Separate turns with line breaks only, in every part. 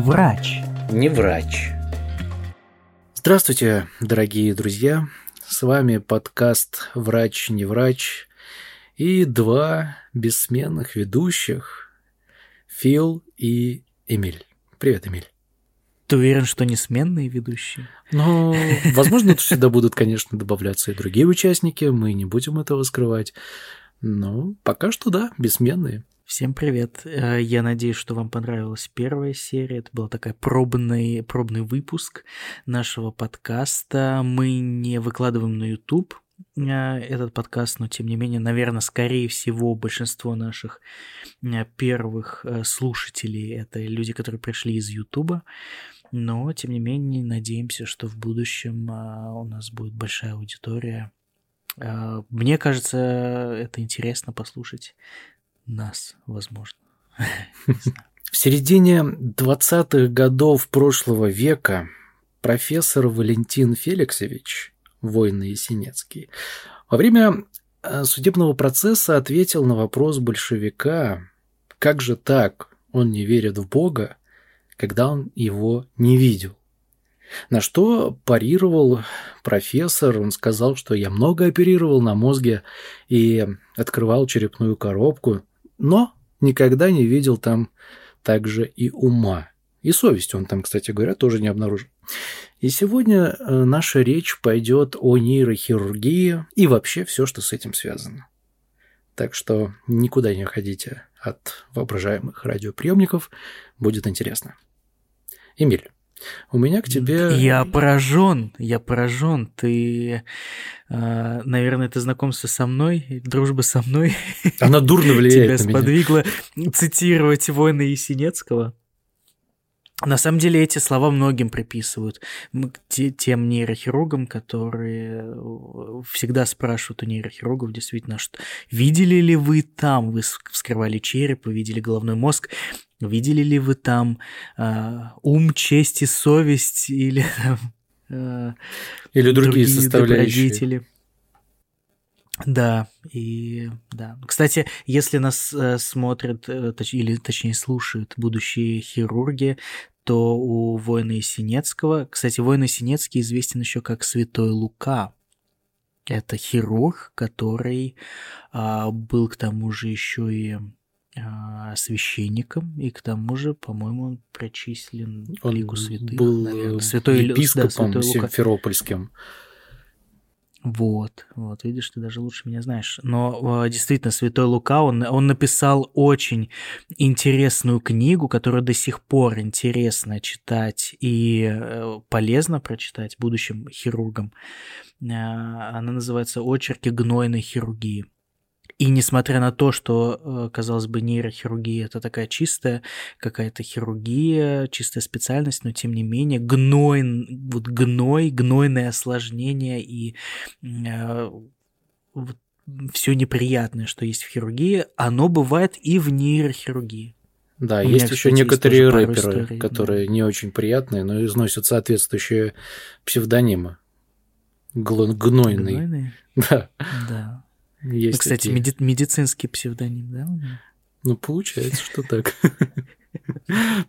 Врач.
Не врач.
Здравствуйте, дорогие друзья. С вами подкаст «Врач, не врач» и два бессменных ведущих Фил и Эмиль. Привет, Эмиль.
Ты уверен, что не сменные ведущие?
Ну, возможно, тут всегда будут, конечно, добавляться и другие участники, мы не будем этого скрывать. Но пока что да, бессменные.
Всем привет. Э, я надеюсь, что вам понравилась первая серия. Это был такой пробный, пробный выпуск нашего подкаста. Мы не выкладываем на YouTube э, этот подкаст, но тем не менее, наверное, скорее всего, большинство наших э, первых слушателей это люди, которые пришли из YouTube. Но, тем не менее, надеемся, что в будущем у нас будет большая аудитория. Мне кажется, это интересно послушать нас, возможно.
В середине 20-х годов прошлого века профессор Валентин Феликсович, воин Есенецкий, во время э, судебного процесса ответил на вопрос большевика, как же так, он не верит в Бога, когда он его не видел. На что парировал профессор, он сказал, что я много оперировал на мозге и открывал черепную коробку, но никогда не видел там также и ума. И совесть он там, кстати говоря, тоже не обнаружил. И сегодня э, наша речь пойдет о нейрохирургии и вообще все, что с этим связано. Так что никуда не ходите от воображаемых радиоприемников, будет интересно. Эмиль, у меня к тебе...
Я поражен, я поражен. Ты, э, наверное, ты знакомство со мной, дружба со мной.
Она дурно влияет
Тебя сподвигла цитировать воина Есенецкого. На самом деле эти слова многим приписывают. Тем нейрохирургам, которые э, всегда спрашивают у нейрохирургов, действительно, что видели ли вы там, вы вскрывали череп, вы видели головной мозг, видели ли вы там э, ум, честь и совесть или
э, или другие, другие составляющие.
Да, и да. Кстати, если нас э, смотрят, э, точ, или точнее слушают будущие хирурги, то у воина Синецкого, кстати, воин Синецкий известен еще как Святой Лука. Это хирург, который а, был к тому же еще и а, священником, и к тому же, по-моему, он причислен
он
Лигу Святых.
Был наверное. Святой, епископом да, Святой Симферопольским.
Вот, вот, видишь, ты даже лучше меня знаешь. Но э, действительно, Святой Лука, он, он написал очень интересную книгу, которую до сих пор интересно читать и э, полезно прочитать будущим хирургам. Э, она называется «Очерки гнойной хирургии». И несмотря на то, что, э, казалось бы, нейрохирургия это такая чистая какая-то хирургия, чистая специальность, но тем не менее гной, вот гной, гнойное осложнение и э, вот все неприятное, что есть в хирургии, оно бывает и в нейрохирургии.
Да, У есть меня, еще некоторые есть рэперы, историй, которые да. не очень приятные, но износят соответствующие псевдонимы. Гнойный. Гнойный? Да.
Да. Есть ну, кстати, меди- медицинский псевдоним, да?
Ну, получается, что так.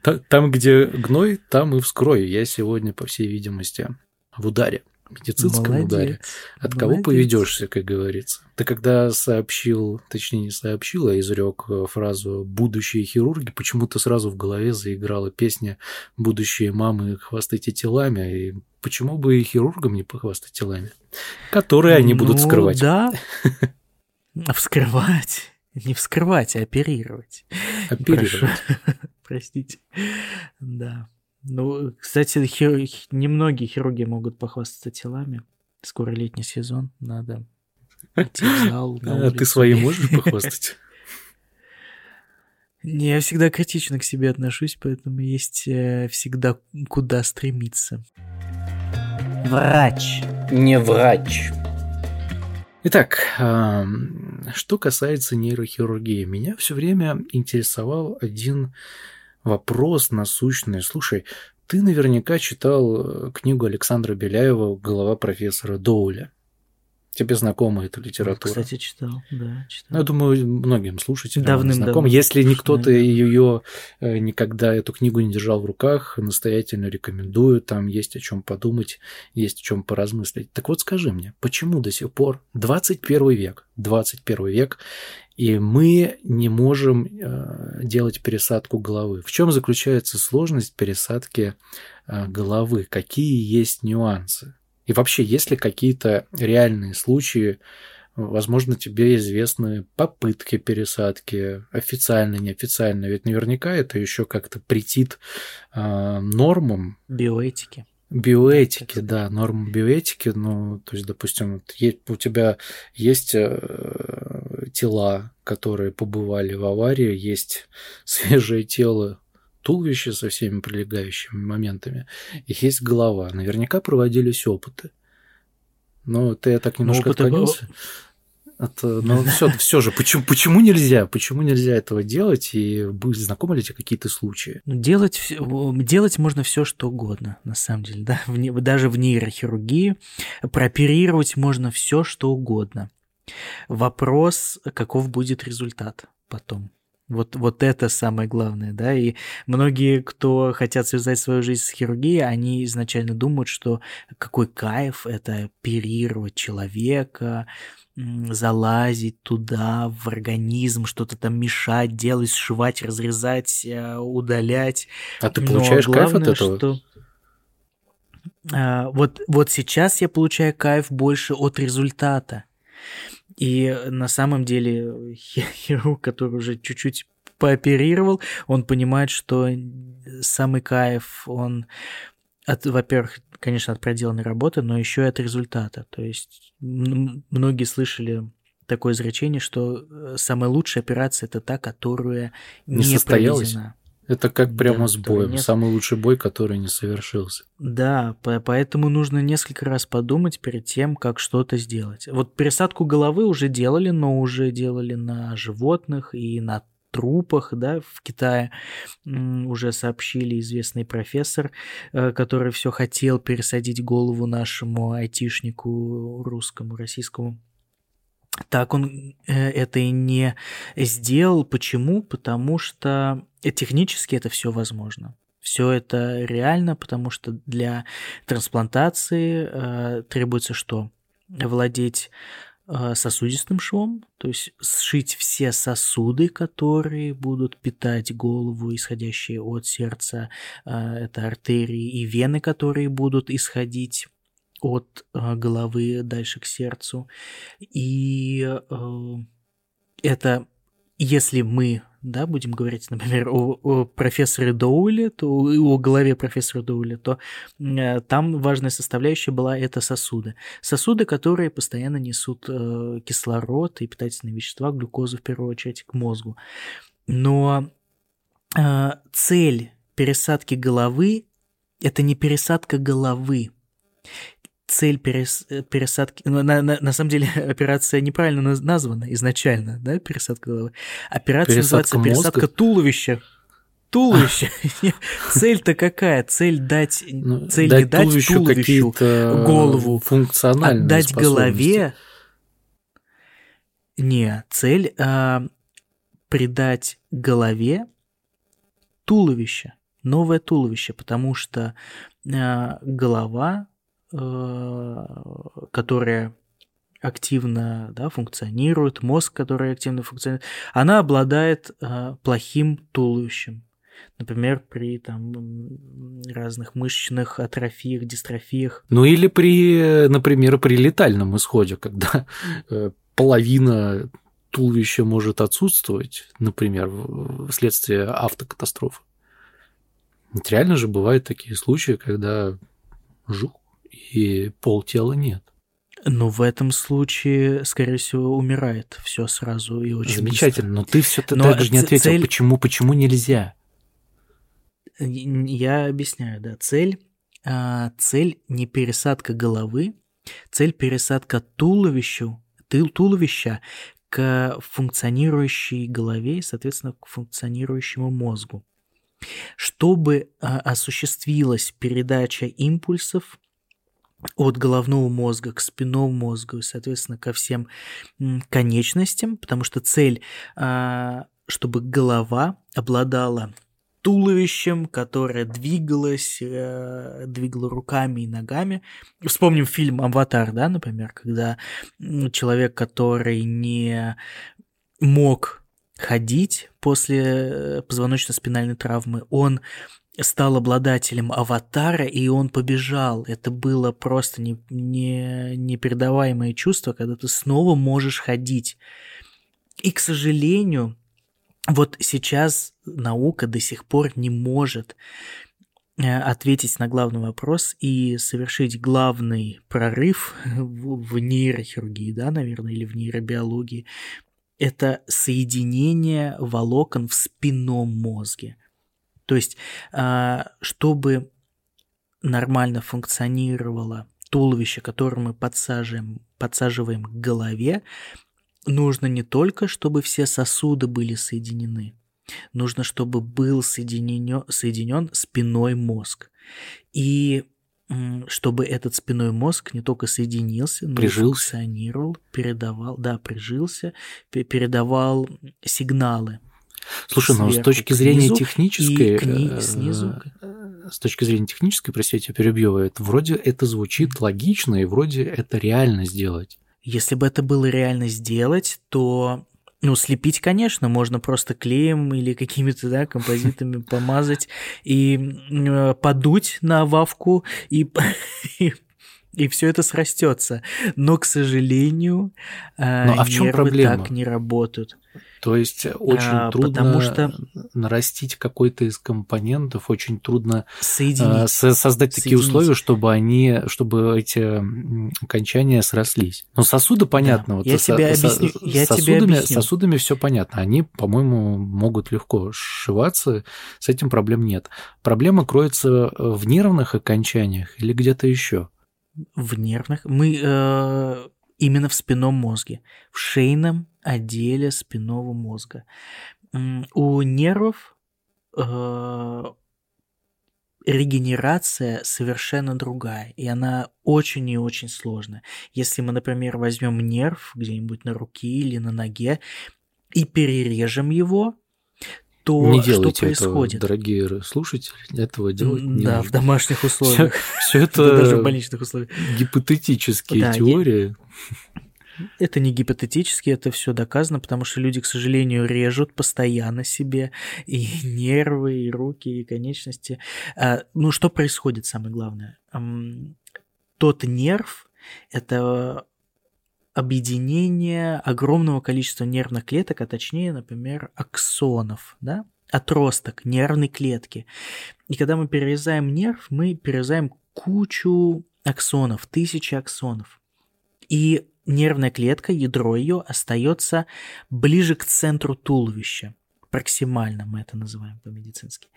Там, где гной, там и вскрою. Я сегодня, по всей видимости, в ударе, медицинском Молодец. ударе. От Молодец. кого поведешься, как говорится. Ты когда сообщил, точнее не сообщил, а изрек э, фразу «будущие хирурги», почему-то сразу в голове заиграла песня «будущие мамы хвастайте телами», и почему бы и хирургам не похвастать телами, которые они будут ну, скрывать.
да, Вскрывать. Не вскрывать, а оперировать.
Оперировать.
Простите. Да. Ну, кстати, хир... немногие хирурги могут похвастаться телами. Скоро летний сезон, надо идти в зал.
А ты свои можешь похвастать?
Не, я всегда критично к себе отношусь, поэтому есть э, всегда куда стремиться.
Врач. Не врач.
Итак, что касается нейрохирургии, меня все время интересовал один вопрос насущный. Слушай, ты наверняка читал э, книгу Александра Беляева «Голова профессора Доуля». Тебе знакома эта литература?
Кстати, читал, да, читал.
Ну, я думаю, многим слушателям
Давным
знакома. Если не кто-то ее никогда эту книгу не держал в руках, настоятельно рекомендую. Там есть о чем подумать, есть о чем поразмыслить. Так вот, скажи мне, почему до сих пор 21 век, 21 век, и мы не можем э, делать пересадку головы? В чем заключается сложность пересадки э, головы? Какие есть нюансы? И вообще, есть ли какие-то реальные случаи, возможно, тебе известны попытки пересадки, официально, неофициально, ведь наверняка это еще как-то претит э, нормам.
Биоэтики.
Биоэтики, да, нормам биоэтики, ну, то есть, допустим, у тебя есть э, тела, которые побывали в аварии, есть свежее тело, туловище со всеми прилегающими моментами, и есть голова. Наверняка проводились опыты. Но ты я так немножко опыты отклонился. Это, но все, все же, почему, почему нельзя? Почему нельзя этого делать? И знакомы ли тебе какие-то случаи?
Ну, делать, делать можно все, что угодно, на самом деле. Да? В, даже в нейрохирургии прооперировать можно все, что угодно. Вопрос, каков будет результат потом. Вот, вот это самое главное, да, и многие, кто хотят связать свою жизнь с хирургией, они изначально думают, что какой кайф это оперировать человека, залазить туда, в организм, что-то там мешать, делать, сшивать, разрезать, э, удалять.
А ты получаешь главное, кайф от этого? Что...
А, вот, вот сейчас я получаю кайф больше от результата. И на самом деле хирург, который уже чуть-чуть пооперировал, он понимает, что самый кайф, он, от, во-первых, конечно, от проделанной работы, но еще и от результата. То есть многие слышали такое изречение, что э, самая лучшая операция это та, которая не, не состоялась. Проведена.
Это как прямо да, с боем. Нет... Самый лучший бой, который не совершился.
Да, поэтому нужно несколько раз подумать перед тем, как что-то сделать. Вот пересадку головы уже делали, но уже делали на животных и на трупах, да, в Китае уже сообщили известный профессор, э, который все хотел пересадить голову нашему айтишнику русскому, российскому. Так он э, это и не сделал. Почему? Потому что технически это все возможно. Все это реально, потому что для трансплантации э, требуется что? Владеть Э, сосудистым швом, то есть сшить все сосуды, которые будут питать голову, исходящие от сердца, э, это артерии и вены, которые будут исходить от э, головы дальше к сердцу. И это если мы да, будем говорить, например, о, о профессоре Доуле, то о голове профессора Доуле, то э, там важная составляющая была это сосуды. Сосуды, которые постоянно несут э, кислород и питательные вещества, глюкозу в первую очередь, к мозгу. Но э, цель пересадки головы – это не пересадка головы цель перес, пересадки... Ну, на, на, на самом деле операция неправильно названа изначально, да, пересадка головы. Операция пересадка называется мозга? пересадка туловища. Туловище. Цель-то какая? Цель дать, ну, цель дать не дать туловищу, туловищу голову,
функциональную
отдать голове. Не, цель а, придать голове туловище, новое туловище, потому что а, голова Э, которая активно да, функционирует, мозг, который активно функционирует, она обладает э, плохим туловищем. Например, при там, разных мышечных атрофиях, дистрофиях.
Ну или при, например, при летальном исходе, когда э, половина туловища может отсутствовать, например, вследствие автокатастрофы. Ведь реально же бывают такие случаи, когда жук и полтела нет.
Ну, в этом случае, скорее всего, умирает все сразу и очень
Замечательно,
быстро.
но ты все так же не ответил, цель... почему, почему нельзя.
Я объясняю, да. Цель, а, цель не пересадка головы, цель пересадка туловищу, тыл туловища к функционирующей голове и, соответственно, к функционирующему мозгу. Чтобы а, осуществилась передача импульсов от головного мозга к спинному мозгу и, соответственно, ко всем конечностям, потому что цель, а, чтобы голова обладала туловищем, которое двигалось, э, двигало руками и ногами. Вспомним фильм «Аватар», да, например, когда человек, который не мог ходить после э, позвоночно-спинальной травмы, он стал обладателем аватара, и он побежал. Это было просто не, не, непередаваемое чувство, когда ты снова можешь ходить. И, к сожалению, вот сейчас наука до сих пор не может э, ответить на главный вопрос и совершить главный прорыв в нейрохирургии, да, наверное, или в нейробиологии. Это соединение волокон в спинном мозге. То есть, а, чтобы нормально функционировало туловище, которое мы подсаживаем, подсаживаем к голове, нужно не только, чтобы все сосуды были соединены, нужно, чтобы был соединен, соединен спиной мозг. И чтобы этот спиной мозг не только соединился, но прижился. и функционировал, передавал, да, прижился, передавал сигналы
Слушай, ну с точки зрения технической, кни... Э, снизу. с точки зрения технической, прости, я тебя перебью, это вроде это звучит логично и вроде это реально сделать.
Если бы это было реально сделать, то ну, слепить, конечно, можно просто клеем или какими-то, да, композитами помазать и э, подуть на вавку и, и и все это срастется. Но, к сожалению, э, ну, а в чем нервы проблема? так не работают.
То есть очень а, трудно потому что... нарастить какой-то из компонентов, очень трудно Соединить. создать такие Соединить. условия, чтобы они, чтобы эти окончания срослись. Но сосуды понятно. Да. Вот
я со, тебе объясню. Со, я
сосудами,
тебе объясню.
сосудами все понятно. Они, по-моему, могут легко сшиваться. С этим проблем нет. Проблема кроется в нервных окончаниях или где-то еще.
В нервных. Мы э, именно в спинном мозге, в шейном отделе спинного мозга. У нервов э, регенерация совершенно другая, и она очень и очень сложная. Если мы, например, возьмем нерв где-нибудь на руке или на ноге и перережем его, то
не делайте
что происходит?
Этого, дорогие слушатели, этого делать не
Да,
нужно.
в домашних условиях.
Все это
даже в больничных условиях.
Гипотетические теории.
Это не гипотетически, это все доказано, потому что люди, к сожалению, режут постоянно себе и нервы, и руки, и конечности. А, ну, что происходит, самое главное? Тот нерв – это объединение огромного количества нервных клеток, а точнее, например, аксонов, да, отросток нервной клетки. И когда мы перерезаем нерв, мы перерезаем кучу аксонов, тысячи аксонов. И нервная клетка, ядро ее остается ближе к центру туловища. Проксимально мы это называем по-медицински.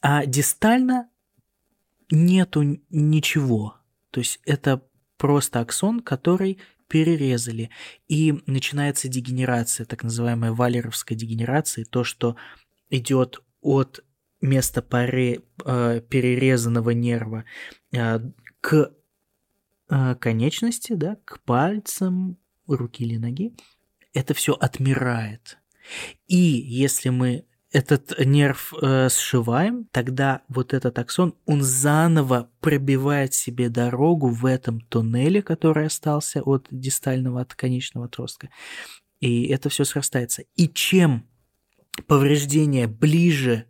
А дистально нету ничего. То есть это просто аксон, который перерезали. И начинается дегенерация, так называемая валеровская дегенерация, то, что идет от места паре, э, перерезанного нерва э, к конечности, да, к пальцам руки или ноги, это все отмирает. И если мы этот нерв э, сшиваем, тогда вот этот аксон, он заново пробивает себе дорогу в этом туннеле, который остался от дистального, от конечного отростка. И это все срастается. И чем повреждение ближе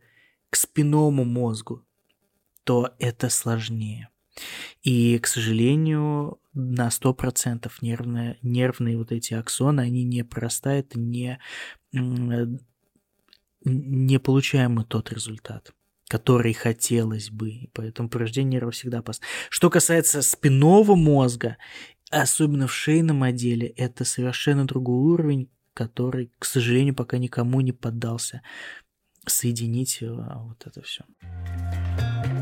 к спинному мозгу, то это сложнее. И, к сожалению, на 100% нервные, нервные вот эти аксоны, они не прорастают, не не получаем мы тот результат который хотелось бы, поэтому повреждение нерва всегда опасно. Что касается спинного мозга, особенно в шейном отделе, это совершенно другой уровень, который, к сожалению, пока никому не поддался соединить э, вот это все.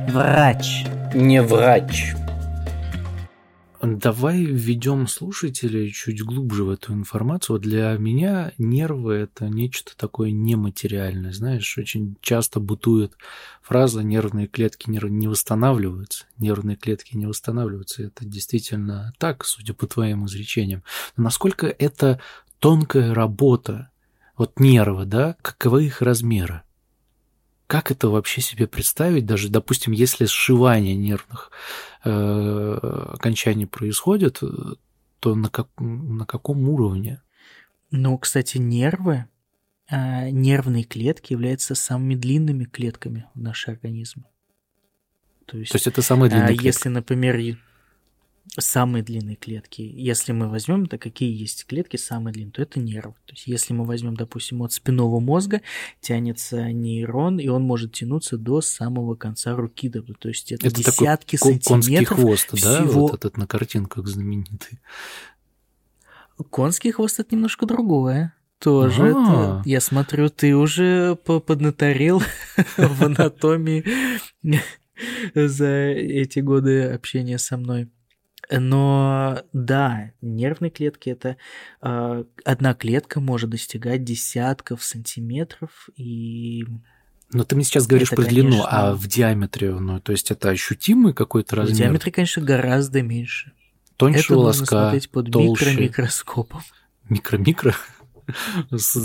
Врач. Не врач.
Давай введем слушателей чуть глубже в эту информацию. Для меня нервы – это нечто такое нематериальное. Знаешь, очень часто бытует фраза «нервные клетки не восстанавливаются». Нервные клетки не восстанавливаются. Это действительно так, судя по твоим изречениям. Но насколько это тонкая работа, вот нервы, да, каковы их размеры? Как это вообще себе представить, даже, допустим, если сшивание нервных э, окончаний происходит, то на, как, на каком уровне?
Ну, кстати, нервы, э, нервные клетки являются самыми длинными клетками в нашем организме.
То есть, то есть это самые длинные
клетки? Если, например, самые длинные клетки. Если мы возьмем, то какие есть клетки самые длинные, то это нервы. То есть если мы возьмем, допустим, от спинного мозга тянется нейрон, и он может тянуться до самого конца руки. То есть это, это десятки такой сантиметров.
Конский хвост, всего... да, вот этот на картинках знаменитый.
Конский хвост это немножко другое. Тоже это, я смотрю, ты уже поднаторел в анатомии за эти годы общения со мной. Но да, нервные клетки это э, одна клетка может достигать десятков сантиметров и.
Но ты мне сейчас говоришь это, про конечно... длину, а в диаметре, ну то есть это ощутимый какой-то размер?
В диаметре, конечно, гораздо меньше.
Тоньше
это
волоска,
нужно смотреть под
толще.
микро-микроскопом.
Микро-микро?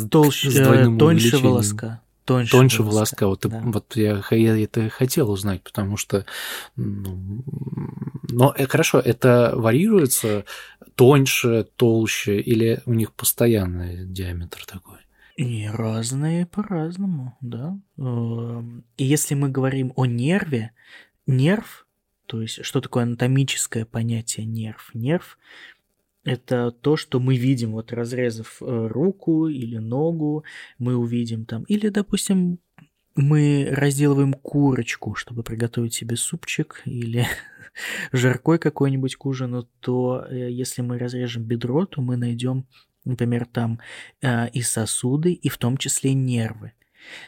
Толще, с тоньше волоска
тоньше, тоньше волоска. волоска. Вот, да. вот я, я это хотел узнать, потому что... Ну, но э, хорошо, это варьируется тоньше, толще, или у них постоянный диаметр такой?
И разные по-разному, да. Эм, и если мы говорим о нерве, нерв, то есть что такое анатомическое понятие нерв? Нерв это то, что мы видим, вот разрезав э, руку или ногу, мы увидим там, или, допустим, мы разделываем курочку, чтобы приготовить себе супчик или жаркой какой-нибудь к ужину, то э, если мы разрежем бедро, то мы найдем, например, там э, и сосуды, и в том числе нервы.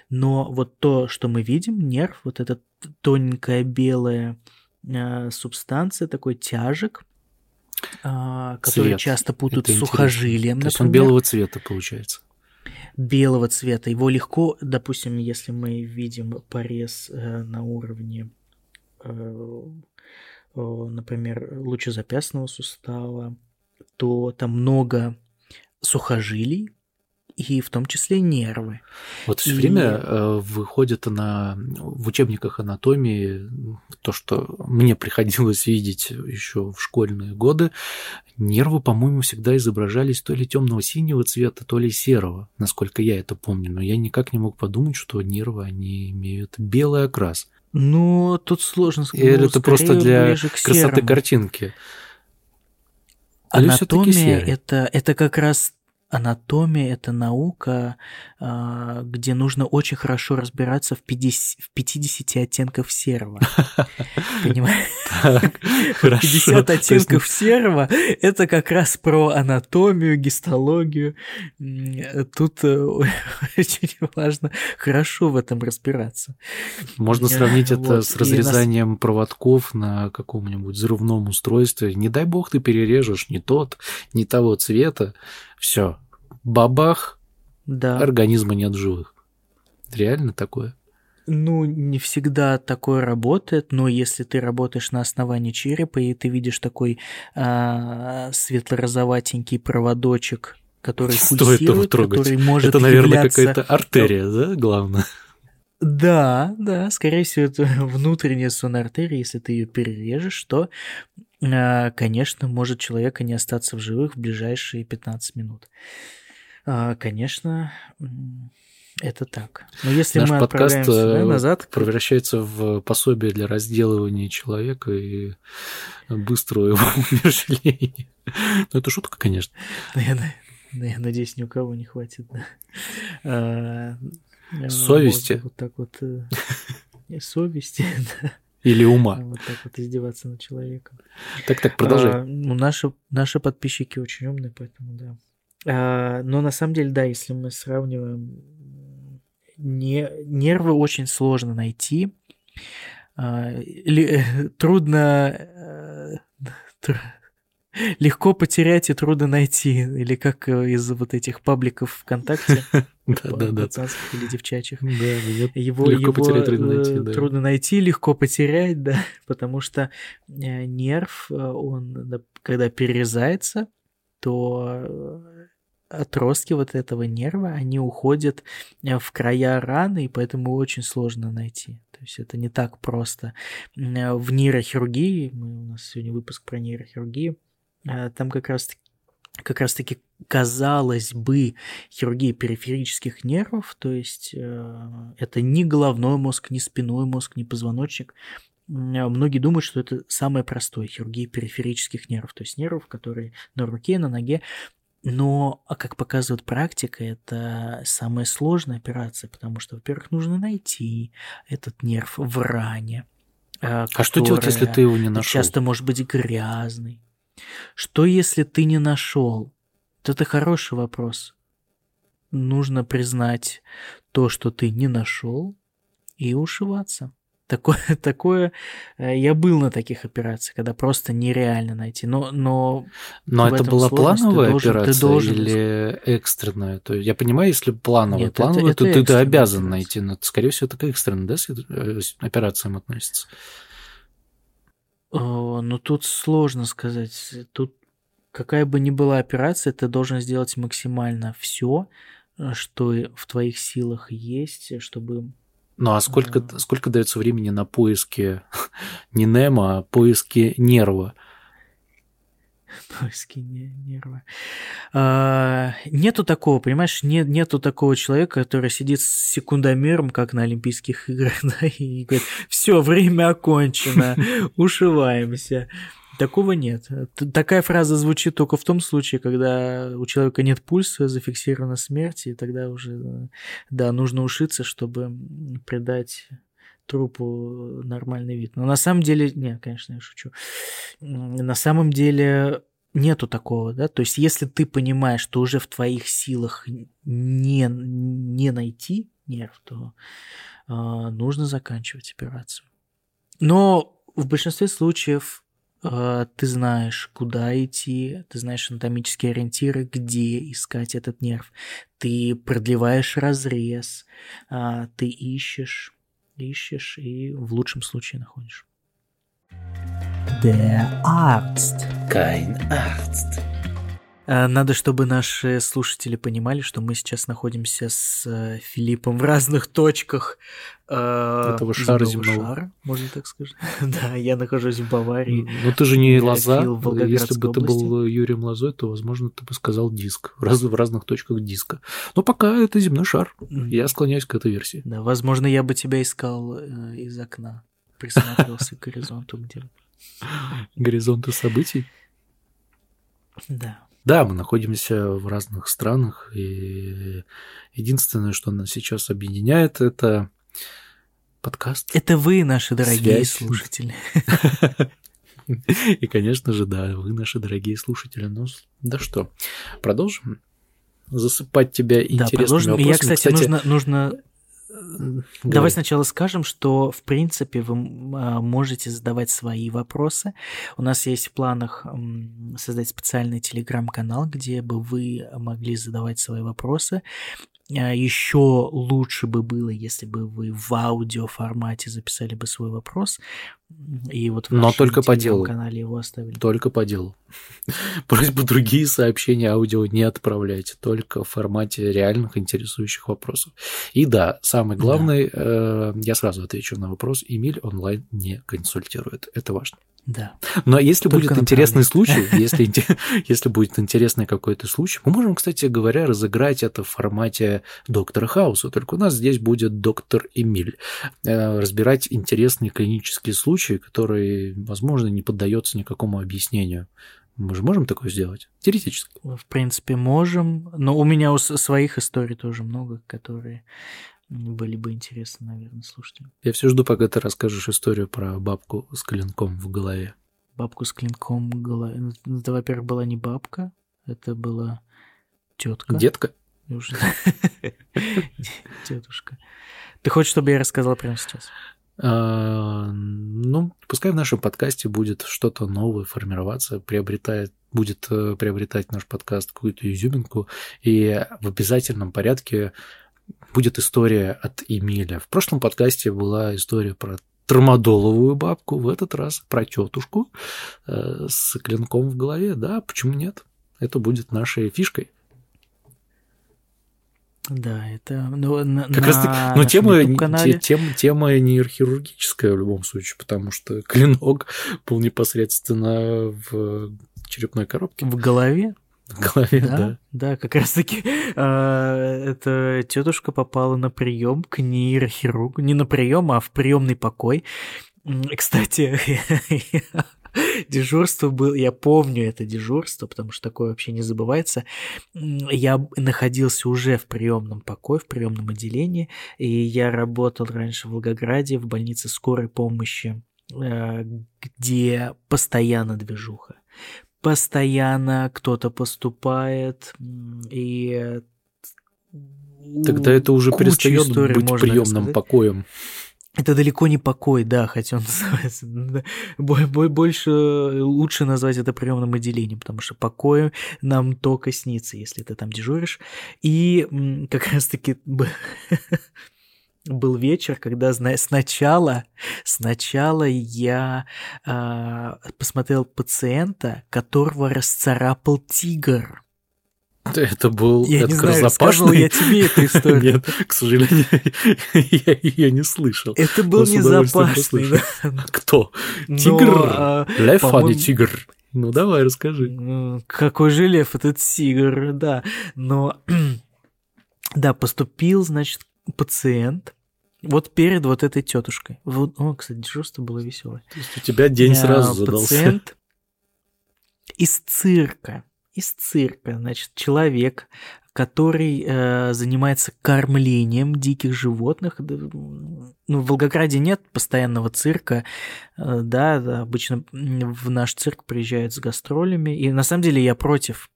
Но вот то, что мы видим, нерв, вот эта тоненькая белая субстанция, такой тяжек, а, которые Цвет. часто путают с сухожилием.
То есть он белого цвета получается.
Белого цвета. Его легко, допустим, если мы видим порез э, на уровне, э, например, лучезапястного сустава, то там много сухожилий, и в том числе нервы.
Вот все и... время э, выходит на, в учебниках анатомии то, что мне приходилось видеть еще в школьные годы, нервы, по-моему, всегда изображались то ли темного синего цвета, то ли серого, насколько я это помню, но я никак не мог подумать, что нервы, они имеют белый окрас.
Ну, тут сложно сказать.
Или это просто для красоты серому. картинки?
Анатомия это, это как раз анатомия – это наука, а, где нужно очень хорошо разбираться в 50, в 50 оттенков серого. Понимаешь? 50 оттенков серого – это как раз про анатомию, гистологию. Тут э, очень важно хорошо в этом разбираться.
Можно сравнить это с разрезанием проводков на каком-нибудь взрывном устройстве. Не дай бог ты перережешь не тот, не того цвета, все, бабах, да. организма нет живых. Реально такое?
Ну, не всегда такое работает, но если ты работаешь на основании черепа, и ты видишь такой а, светло-розоватенький проводочек, который Стоит пульсирует, который может
Это, наверное,
являться...
какая-то артерия, да, главное?
Да, да, скорее всего, это внутренняя сонная артерия, если ты ее перережешь, то, конечно, может человека не остаться в живых в ближайшие 15 минут. А, конечно, это так. Но если
Наш
мы
подкаст
э, назад...
превращается в пособие для разделывания человека и быстрого его умерщвления. Ну, это шутка, конечно.
Я, я надеюсь, ни у кого не хватит. Да.
Совести.
Вот так вот. Э, совести, да.
Или ума.
Вот так вот издеваться над человеком.
Так, так, продолжай.
А, ну, наши, наши подписчики очень умные, поэтому да. А, но на самом деле, да, если мы сравниваем, не, нервы очень сложно найти. А, ли, трудно... Э, Легко потерять и трудно найти. Или как э, из вот этих пабликов ВКонтакте.
Да-да-да.
Пацанских или девчачьих.
Да,
Его,
Легко
его,
потерять, трудно
э,
найти, да.
трудно найти, легко потерять, да, потому что э, нерв, э, он, да, когда перерезается, то э, отростки вот этого нерва, они уходят э, в края раны, и поэтому очень сложно найти. То есть это не так просто. Э, В нейрохирургии, мы, у нас сегодня выпуск про нейрохирургию, э, там как раз как раз-таки, казалось бы, хирургия периферических нервов, то есть э, это не головной мозг, не спинной мозг, не позвоночник. Э, Многие думают, что это самое простое хирургия периферических нервов, то есть нервов, которые на руке, на ноге. Но, а как показывает практика, это самая сложная операция, потому что, во-первых, нужно найти этот нерв в ране. э,
А что делать, если ты его не нашел?
Часто может быть грязный. Что если ты не нашел? Вот это хороший вопрос. Нужно признать то, что ты не нашел, и ушиваться. Такое, такое, э, я был на таких операциях, когда просто нереально найти. Но, но
Но это была
сложность, ты
плановая
должен- ты
операция
должен
или экстренная? То есть я понимаю, если плановая,
Нет, это-
плановая, то
это
ты, ты
экстренная
обязан
операция.
найти. Но, скорее всего, это к экстренным, да, э, операциям относится?
Ну тут сложно сказать. Тут какая бы ни была операция, ты должен сделать максимально все, что и в твоих силах есть, чтобы
Ну а сколько,
Ага.
сколько дается времени на поиски не Немо, а поиски нерва?
поиски не- нерва. А, нету такого, понимаешь, не- нету такого человека, который сидит с секундомером, как на Олимпийских играх, да, и говорит, все, время окончено, ушиваемся. Такого нет. Такая фраза звучит только в том случае, когда у человека нет пульса, зафиксирована смерть, и тогда уже, да, нужно ушиться, чтобы придать трупу нормальный вид. Но на самом деле, нет, конечно, я шучу. На самом деле нету такого, да, то есть если ты понимаешь, что уже в твоих силах не, не найти нерв, то а, нужно заканчивать операцию. Но в большинстве случаев а, ты знаешь, куда идти, ты знаешь анатомические ориентиры, где искать этот нерв. Ты продлеваешь разрез, а, ты ищешь, ищешь и в лучшем случае находишь. Der Arzt.
Kein Arzt.
А, Надо, чтобы наши слушатели понимали, что мы сейчас находимся с э, Филиппом в разных точках э,
Этого шара
земного шара, можно так сказать. Да, я нахожусь в Баварии.
Ну ты же не
Э,
лоза. Если бы ты
области.
был Юрием Лозой, то, возможно, ты бы сказал диск. В, раз- в разных точках диска. Но пока это земной шар. Я склоняюсь к этой версии.
Да, возможно, я бы тебя искал э, из окна, присматривался к горизонту где.
Горизонты событий.
Да.
Да, мы находимся в разных странах, и единственное, что нас сейчас объединяет, это подкаст.
Это вы, наши дорогие
Связь.
слушатели.
И, конечно же, да, вы, наши дорогие слушатели. Ну, да что, продолжим засыпать тебя
Да,
интересными
продолжим. И я,
вопросами.
кстати, нужно, нужно
говори.
Давай сначала скажем, что в принципе вы а, можете задавать свои вопросы. У нас есть в планах создать специальный телеграм-канал, где бы вы могли задавать свои вопросы. Еще лучше бы было, если бы вы в аудиоформате записали бы свой вопрос. И вот в
Но только по делу.
канале его оставили.
Только по делу. Просьбу другие сообщения аудио не отправляйте, только в формате реальных интересующих вопросов. И да, самый главный, э, я сразу отвечу на вопрос, Эмиль онлайн не консультирует. Это важно.
Да.
Но если
Только
будет интересный случай, если, если будет интересный какой-то случай, мы можем, кстати говоря, разыграть это в формате доктора Хауса. Только у нас здесь будет доктор Эмиль. Э, Разбирать интересные клинические случаи, которые, возможно, не поддаются никакому объяснению. Мы же можем такое сделать? Теоретически.
В принципе, можем. Но у меня у своих историй тоже много, которые были бы интересны, наверное, слушателям.
Я все жду, пока ты расскажешь историю про бабку с клинком в голове.
Бабку с клинком в голове. Ну, Это, во-первых, была не бабка, это была тетка.
Детка?
Тетушка. Ты хочешь, чтобы я рассказал прямо сейчас?
А, ну, пускай в нашем подкасте будет что-то новое формироваться, приобретает будет э, приобретать наш подкаст какую-то изюминку, и в обязательном порядке будет история от Эмиля. В прошлом подкасте была история про тормодоловую бабку, в этот раз про тетушку э, с клинком в голове. Да, почему нет? Это будет нашей фишкой.
Да, это ну, на,
как раз таки, но тема, те, тема, тема нейрохирургическая в любом случае, потому что клинок был непосредственно в черепной коробке.
В голове?
Голове, да.
Да, да как раз таки э, эта тетушка попала на прием к нейрохирургу. Не на прием, а в приемный покой. Кстати, дежурство было, я помню это дежурство, потому что такое вообще не забывается. Я находился уже в приемном покое, в приемном отделении, и я работал раньше в Волгограде в больнице скорой помощи, э, где постоянно движуха. Постоянно кто-то поступает, и
Тогда это уже перестает быть приемным рассказать. покоем.
Это далеко не покой, да, хотя он называется. Больше лучше назвать это приемным отделением, потому что покоем нам только снится, если ты там дежуришь. И как раз-таки был вечер, когда сначала, сначала я э, посмотрел пациента, которого расцарапал тигр.
Это был
я не знаю, рассказывал я тебе эту историю.
Нет, к сожалению, я ее не слышал.
Это был не запасный. Да?
Кто? Тигр? Но, а, Лев, а не тигр. Ну давай, расскажи.
Какой же лев этот тигр, да. Но, да, поступил, значит, пациент, вот перед вот этой тетушкой. Вот, о, кстати, дежурство было веселое.
То есть у тебя день сразу задался.
Пациент из цирка из цирка, значит, человек, который э, занимается кормлением диких животных. Ну, в Волгограде нет постоянного цирка, э, да, обычно в наш цирк приезжают с гастролями, и на самом деле я против.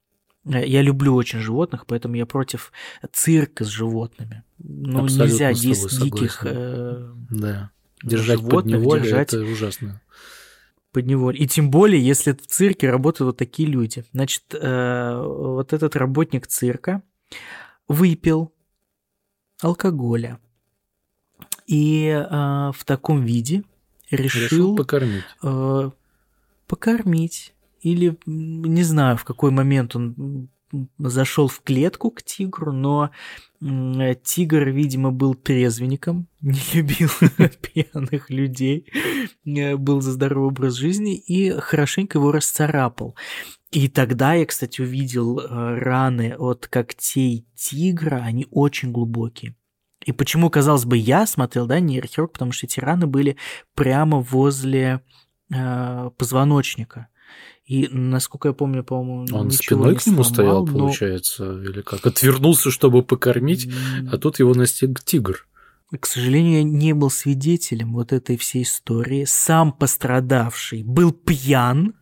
Э, я люблю очень животных, поэтому я против цирка с животными. Ну, Абсолютно нельзя диких э,
да. держать животных, под держать... это ужасно
подневолье. И тем более, если в цирке работают вот такие люди. Значит, э, вот этот работник цирка выпил алкоголя и э, в таком виде решил, решил
покормить.
Э, покормить. Или не знаю, в какой момент он зашел в клетку к тигру, но тигр, видимо, был трезвенником, не любил пьяных людей, э, был за здоровый образ жизни и хорошенько его расцарапал. И тогда я, кстати, увидел э, раны от когтей тигра, они очень глубокие. И почему, казалось бы, я смотрел, да, нейрохирург, потому что эти раны были прямо возле э, позвоночника. И, насколько я помню, по-моему,
Он спиной к нему сломал, стоял, но... получается, или как? Отвернулся, чтобы покормить, а тут его настиг тигр.
К сожалению, я не был свидетелем вот этой всей истории. Сам пострадавший был пьян,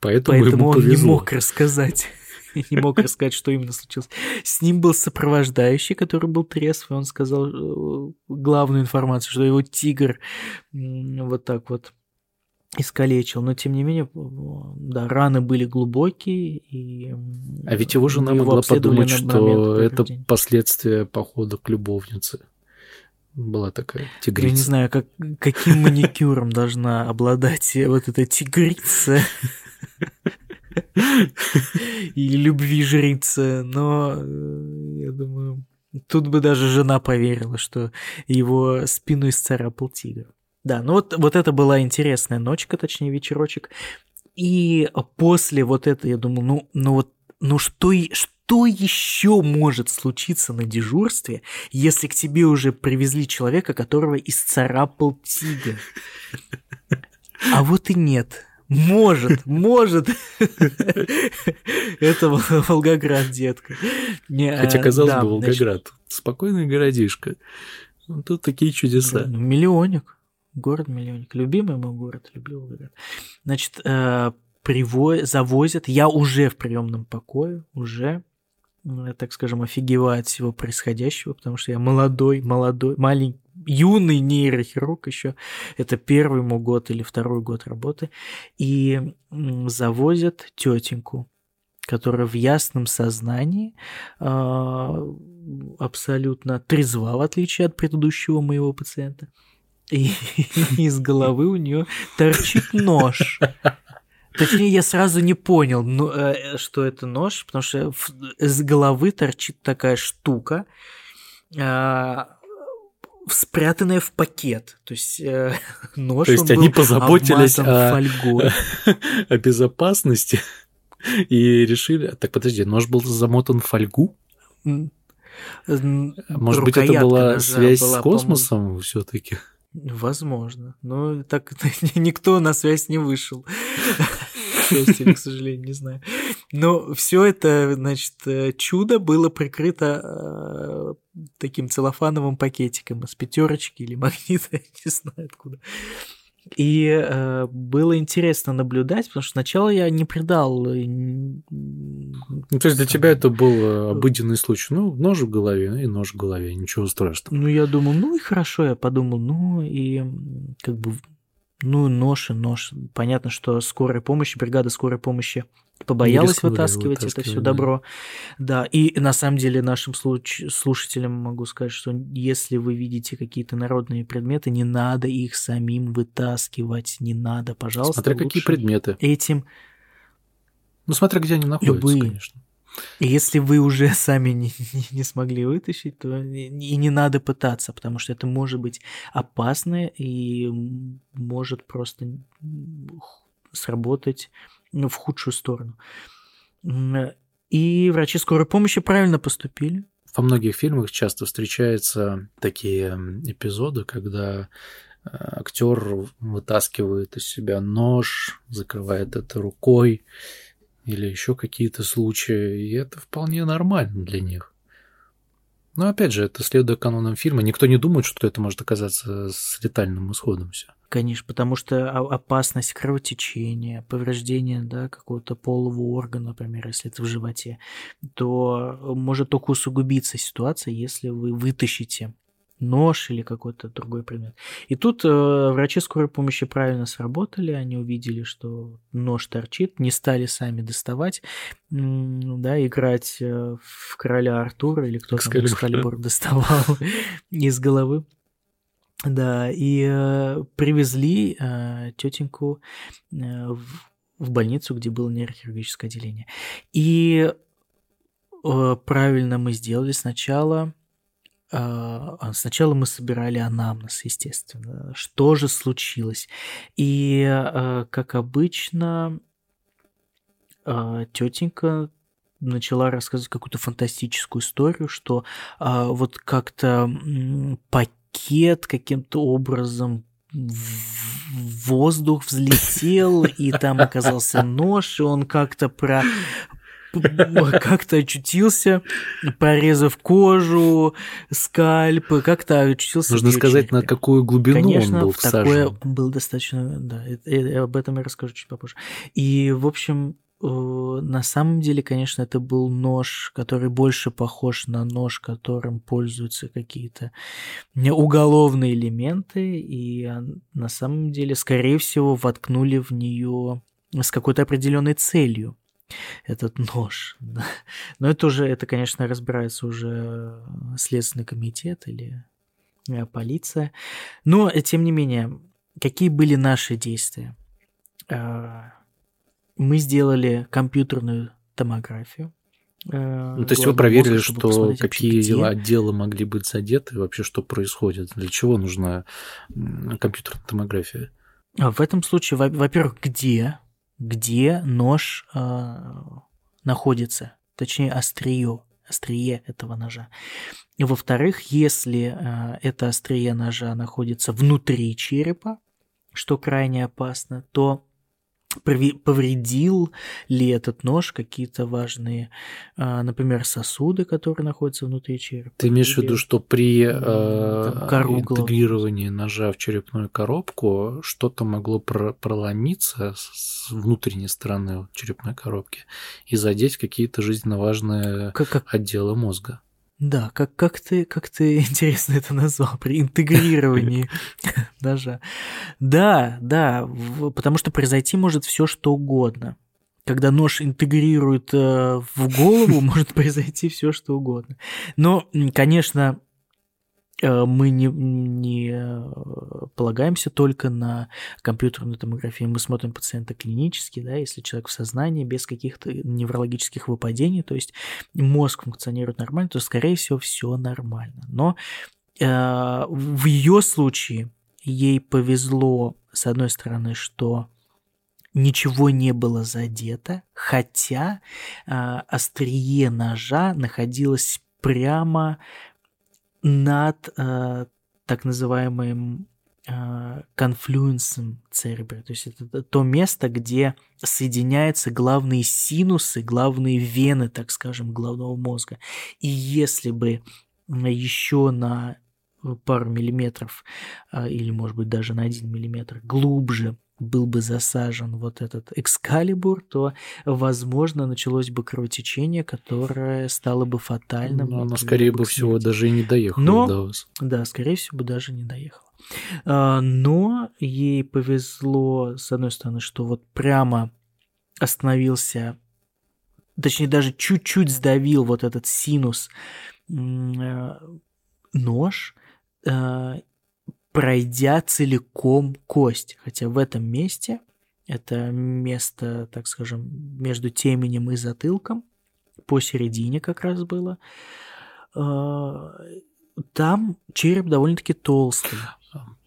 поэтому,
поэтому
ему
он
повезло.
не мог рассказать. Не мог рассказать, что именно случилось. С ним был сопровождающий, который был трезвый. Он сказал э, главную информацию, что его тигр вот так вот искалечил, но тем не менее, да, раны были глубокие. И
а ведь его жена его могла подумать, что это последствия похода к любовнице. Была такая тигрица.
Я не знаю, как, каким маникюром должна обладать вот эта тигрица. Или любви жрица, но э, я думаю, тут бы даже жена поверила, что его спину исцарапал тигр. Да, ну вот, вот это была интересная ночка, точнее вечерочек. И после вот этого я думал, ну, ну вот, ну что, что еще может случиться на дежурстве, если к тебе уже привезли человека, которого исцарапал тигр? А вот и нет. Может, может. Это Волгоград, детка.
Хотя, казалось бы, Волгоград. Спокойный городишко. Тут такие чудеса.
Ну, миллионник. Город-миллионник. Любимый мой город, люблю Волгоград. Значит, э, приво... завозят, я уже в приемном покое, уже, так скажем, офигеваю от всего происходящего, потому что я молодой, молодой, маленький, юный нейрохирург еще. Это первый ему год или второй год работы. И завозят тетеньку, которая в ясном сознании э, абсолютно трезва, в отличие от предыдущего моего пациента. И из головы у нее торчит нож. Точнее, я сразу не понял, ну, э, что это нож, потому что с головы торчит такая штука, а, спрятанная в пакет. То есть э, нож.
То есть они позаботились о, о безопасности и решили. Так подожди, нож был замотан в фольгу? Может быть, это была связь была, с космосом все-таки?
Возможно. Но так никто на связь не вышел. Или к сожалению, не знаю. Но все это, значит, чудо было прикрыто э, таким целлофановым пакетиком из пятерочки или магнита, не знаю откуда. И э, было интересно наблюдать, потому что сначала я не придал. Э, ну,
то есть для тебя это был э, обыденный случай. Ну, нож в голове и нож в голове, ничего страшного.
Ну, я думал, ну и хорошо, я подумал, ну и как бы, ну, нож и нож. Понятно, что скорая помощь, бригада скорой помощи побоялась вытаскивать, это все да. добро. Да, и на самом деле нашим случ- слушателям могу сказать, что если вы видите какие-то народные предметы, не надо их самим вытаскивать, не надо, пожалуйста.
Смотря какие предметы.
Этим.
Ну, смотря где они находятся, Любые. конечно.
И если вы уже сами не, не, не смогли вытащить, то и, не надо пытаться, потому что это может быть опасно и может просто сработать ну, в худшую сторону. И врачи скорой помощи правильно поступили.
Во многих фильмах часто встречаются такие эпизоды, когда э, актер вытаскивает из себя нож, закрывает это рукой или еще какие-то случаи, и это вполне нормально для них. Но опять же, это следуя канонам фильма, никто не думает, что это может оказаться с летальным исходом все.
Конечно, потому что опасность кровотечения, повреждения да, какого-то полового органа, например, если это в животе, то может только усугубиться ситуация, если вы вытащите нож или какой-то другой предмет. И тут э, врачи скорой помощи правильно сработали, они увидели, что нож торчит, не стали сами доставать, да, играть э, в короля Артура или кто там Экскалибур доставал из головы. Да, и э, привезли э, тетеньку э, в, в больницу, где было нейрохирургическое отделение. И э, правильно мы сделали сначала. Э, сначала мы собирали анамнез, естественно. Что же случилось? И, э, как обычно, тетенька начала рассказывать какую-то фантастическую историю, что вот как-то пакет каким-то образом в воздух взлетел, и там оказался нож, и он как-то про как-то очутился, порезав кожу, скальп, как-то очутился.
Нужно сказать, на какую глубину Конечно, он был всажен. такое
был достаточно, да, об этом я расскажу чуть попозже. И, в общем, Э, на самом деле, конечно, это был нож, который больше похож на нож, которым пользуются какие-то уголовные элементы, и на самом деле, скорее всего, воткнули в нее с какой-то определенной целью этот нож. Но это уже, это, конечно, разбирается уже Следственный комитет или э, полиция. Но, тем не менее, какие были наши действия? Мы сделали компьютерную томографию.
Э, ну, то есть вы проверили, что какие вообще, отделы могли быть задеты, вообще что происходит, для чего нужна компьютерная томография?
А в этом случае, во-первых, где, где нож э, находится, точнее острие, острие этого ножа. И во-вторых, если э, это острие ножа находится внутри черепа, что крайне опасно, то повредил ли этот нож какие-то важные, а, например, сосуды, которые находятся внутри черепа.
Ты имеешь в виду, что при э, интегрировании ножа в черепную коробку что-то могло проломиться с внутренней стороны черепной коробки и задеть какие-то жизненно важные как, как... отделы мозга?
Да, как, как, ты, как ты интересно это назвал, при интегрировании ножа. Да, да, потому что произойти может все что угодно. Когда нож интегрирует э, в голову, может произойти все что угодно. Но, конечно, мы не, не э, полагаемся только на компьютерную томографию, мы смотрим пациента клинически, да, если человек в сознании, без каких-то неврологических выпадений, то есть мозг функционирует нормально, то, скорее всего, все нормально. Но э, в ее случае ей повезло, с одной стороны, что ничего не было задето, хотя э, острие ножа находилось прямо над э, так называемым э, конфлюенсом церебра. То есть это то место, где соединяются главные синусы, главные вены, так скажем, головного мозга. И если бы еще на пару миллиметров э, или, может быть, даже на один миллиметр глубже был бы засажен вот этот экскалибур, то, возможно, началось бы кровотечение, которое стало бы фатальным.
Но оно, скорее бы всего, даже и не доехало
Но,
до вас.
Да, скорее всего, даже не доехало. А, но ей повезло, с одной стороны, что вот прямо остановился, точнее, даже чуть-чуть сдавил вот этот синус э, нож, э, пройдя целиком кость. Хотя в этом месте, это место, так скажем, между теменем и затылком, посередине как раз было, а, там череп довольно-таки толстый.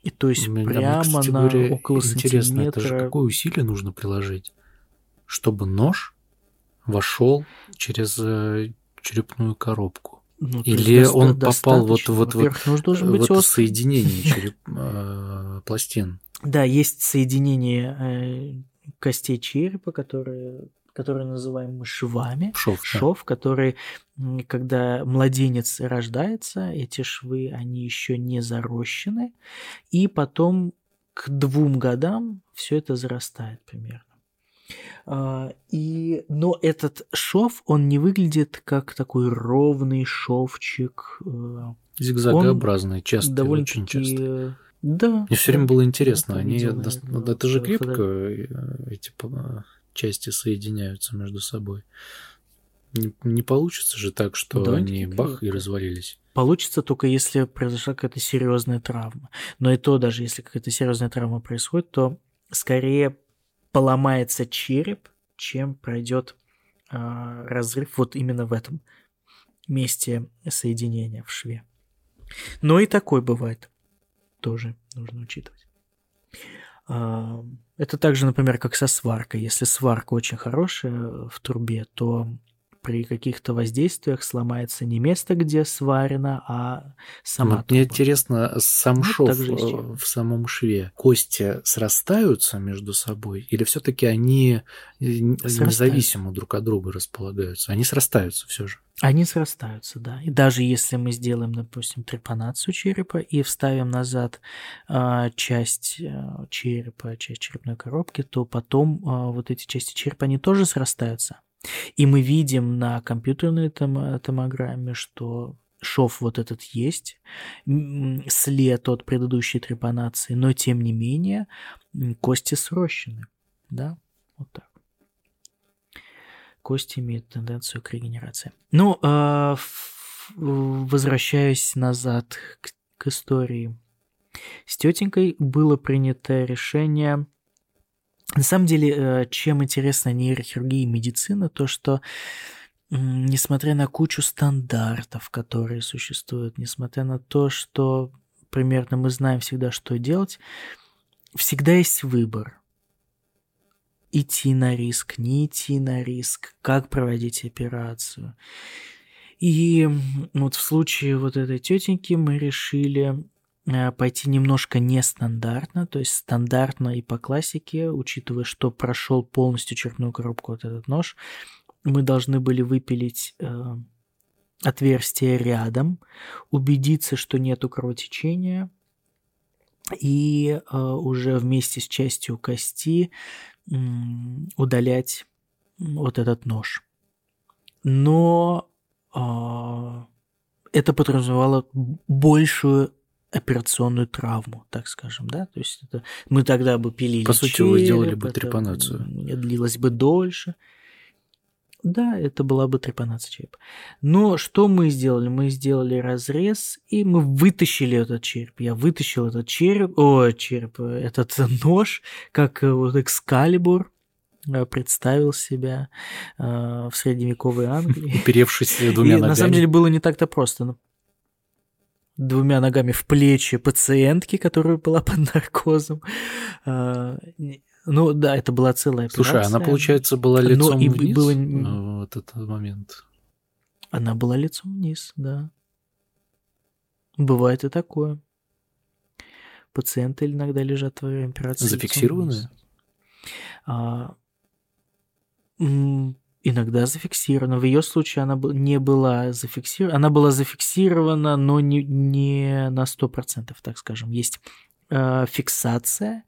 И то есть Мне, прямо кстати, на говоря, около интересно, сантиметра...
это же какое усилие нужно приложить, чтобы нож вошел через э, черепную коробку? Ну, Или он попал вот, вот, вот, должен быть вот соединение череп, э, пластин?
Да, есть соединение э, костей черепа, которые которые называем мы швами.
Шов,
Шов, да. который, когда младенец рождается, эти швы, они еще не зарощены, и потом к двум годам все это зарастает примерно. А, и, но этот шов, он не выглядит как такой ровный шовчик. Э,
Зигзагообразный, часто, довольно очень часто.
Да.
Мне все время было интересно, они, это, это же крепко, э, эти части соединяются между собой. Не, не получится же так, что да, они бах и развалились.
Получится только если произошла какая-то серьезная травма. Но и то, даже если какая-то серьезная травма происходит, то скорее поломается череп, чем пройдет э, разрыв вот именно в этом месте соединения в шве. Но и такой бывает. Тоже нужно учитывать. Э, это также, например, как со сваркой. Если сварка очень хорошая в трубе, то при каких-то воздействиях сломается не место, где сварено, а сама
вот Мне интересно, сам вот шов э, в самом шве, кости срастаются между собой или все-таки они э, независимо друг от друга располагаются? Они срастаются все же?
Они срастаются, да. И даже если мы сделаем, допустим, трепанацию черепа и вставим назад э, часть э, черепа, часть черепной коробки, то потом э, вот эти части черепа, они тоже срастаются. И мы видим на компьютерной том томограмме, что шов вот этот есть, след от предыдущей трепанации, но тем не менее кости срощены. Да, вот так. Кости имеют тенденцию к регенерации. Ну, э, возвращаясь назад к, к истории. С тетенькой было принято решение на самом деле, э, чем интересна нейрохирургия и медицина, то что несмотря на кучу стандартов, которые существуют, несмотря на то, что примерно мы знаем всегда, что делать, всегда есть выбор. Идти на риск, не идти на риск, как проводить операцию. И вот в случае вот этой тетеньки мы решили пойти немножко нестандартно, то есть стандартно и по классике, учитывая, что прошел полностью черную коробку вот этот нож, мы должны были выпилить э, отверстие рядом, убедиться, что нету кровотечения, и э, уже вместе с частью кости э, удалять вот этот нож. Но э, это подразумевало большую операционную травму, так скажем, да, то есть это мы тогда бы пилили
По сути,
череп,
вы делали бы трепанацию.
длилось бы дольше. Да, это была бы трепанация черепа. Но что мы сделали? Мы сделали разрез, и мы вытащили этот череп. Я вытащил этот череп, о, череп, этот нож, как э, вот экскалибур, э, представил себя э, в средневековой Англии.
Оперевшись двумя
И на самом
ногами.
деле было не так-то просто. Ну, Двумя ногами в плечи пациентки, которая была под наркозом. А, Ну да, это была целая операция.
Слушай, она, получается, была
Но
лицом
и
вниз
было-
э, в этот момент.
Она была лицом вниз, да. Бывает и такое. Пациенты иногда лежат во время операции.
Зафиксированные?
А, иногда зафиксирована. В ее случае она не была зафиксирована. Она была зафиксирована, но не, не на 100%, так скажем. Есть э, фиксация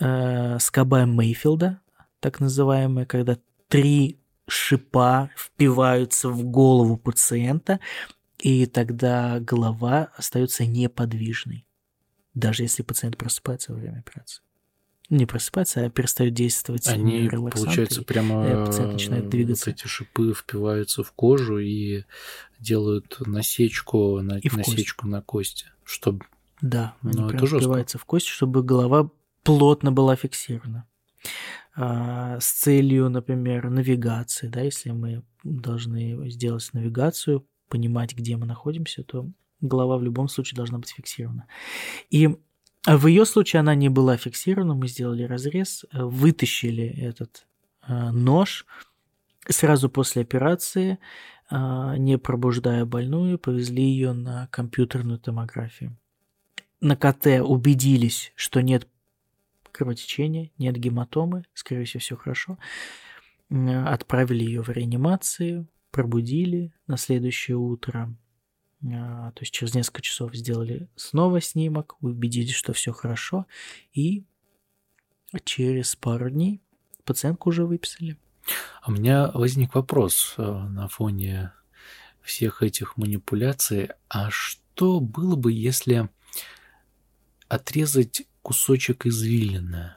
э, скоба Мейфилда, так называемая, когда три шипа впиваются в голову пациента, и тогда голова остается неподвижной, даже если пациент просыпается во время операции. Не просыпается, а перестает действовать
Они, получается, прямо
э, пациент начинает
э,
двигаться.
вот эти шипы впиваются в кожу и делают насечку на,
И кость.
насечку на кости, чтобы
Да, они
Ну, это
прям
жестко.
впиваются в кость, чтобы голова плотно была фиксирована. А, с целью, например, навигации, да, если мы должны сделать навигацию, понимать, где мы находимся, то голова в любом случае должна быть фиксирована. И в ее случае она не была фиксирована, мы сделали разрез, э, вытащили этот э, нож сразу после операции, а, не пробуждая больную, повезли ее на компьютерную томографию на КТ убедились, что нет кровотечения, нет гематомы, скорее всего, все хорошо. Отправили ее в реанимацию, пробудили на следующее утро. А, То есть через несколько часов сделали снова снимок, убедились, что все хорошо, и через пару дней пациентку уже выписали.
А у меня возник вопрос э, на фоне всех этих манипуляций. А что было бы, если отрезать кусочек извилины?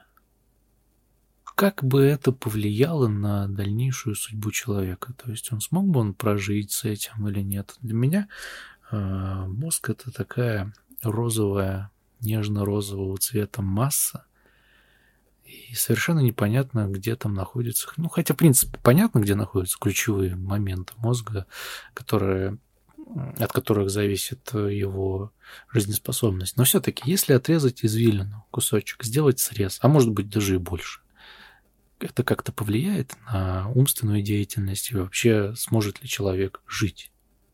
Как бы это повлияло на дальнейшую судьбу человека? То есть он смог бы он прожить с этим или нет? Для меня мозг это такая розовая, нежно-розового цвета масса, и совершенно непонятно, где там находится. Ну, хотя, в принципе, понятно, где находятся ключевые моменты мозга, которые, от которых зависит его жизнеспособность. Но все-таки, если отрезать извилину кусочек, сделать срез, а может быть даже и больше, это как-то повлияет на умственную деятельность и вообще сможет ли человек жить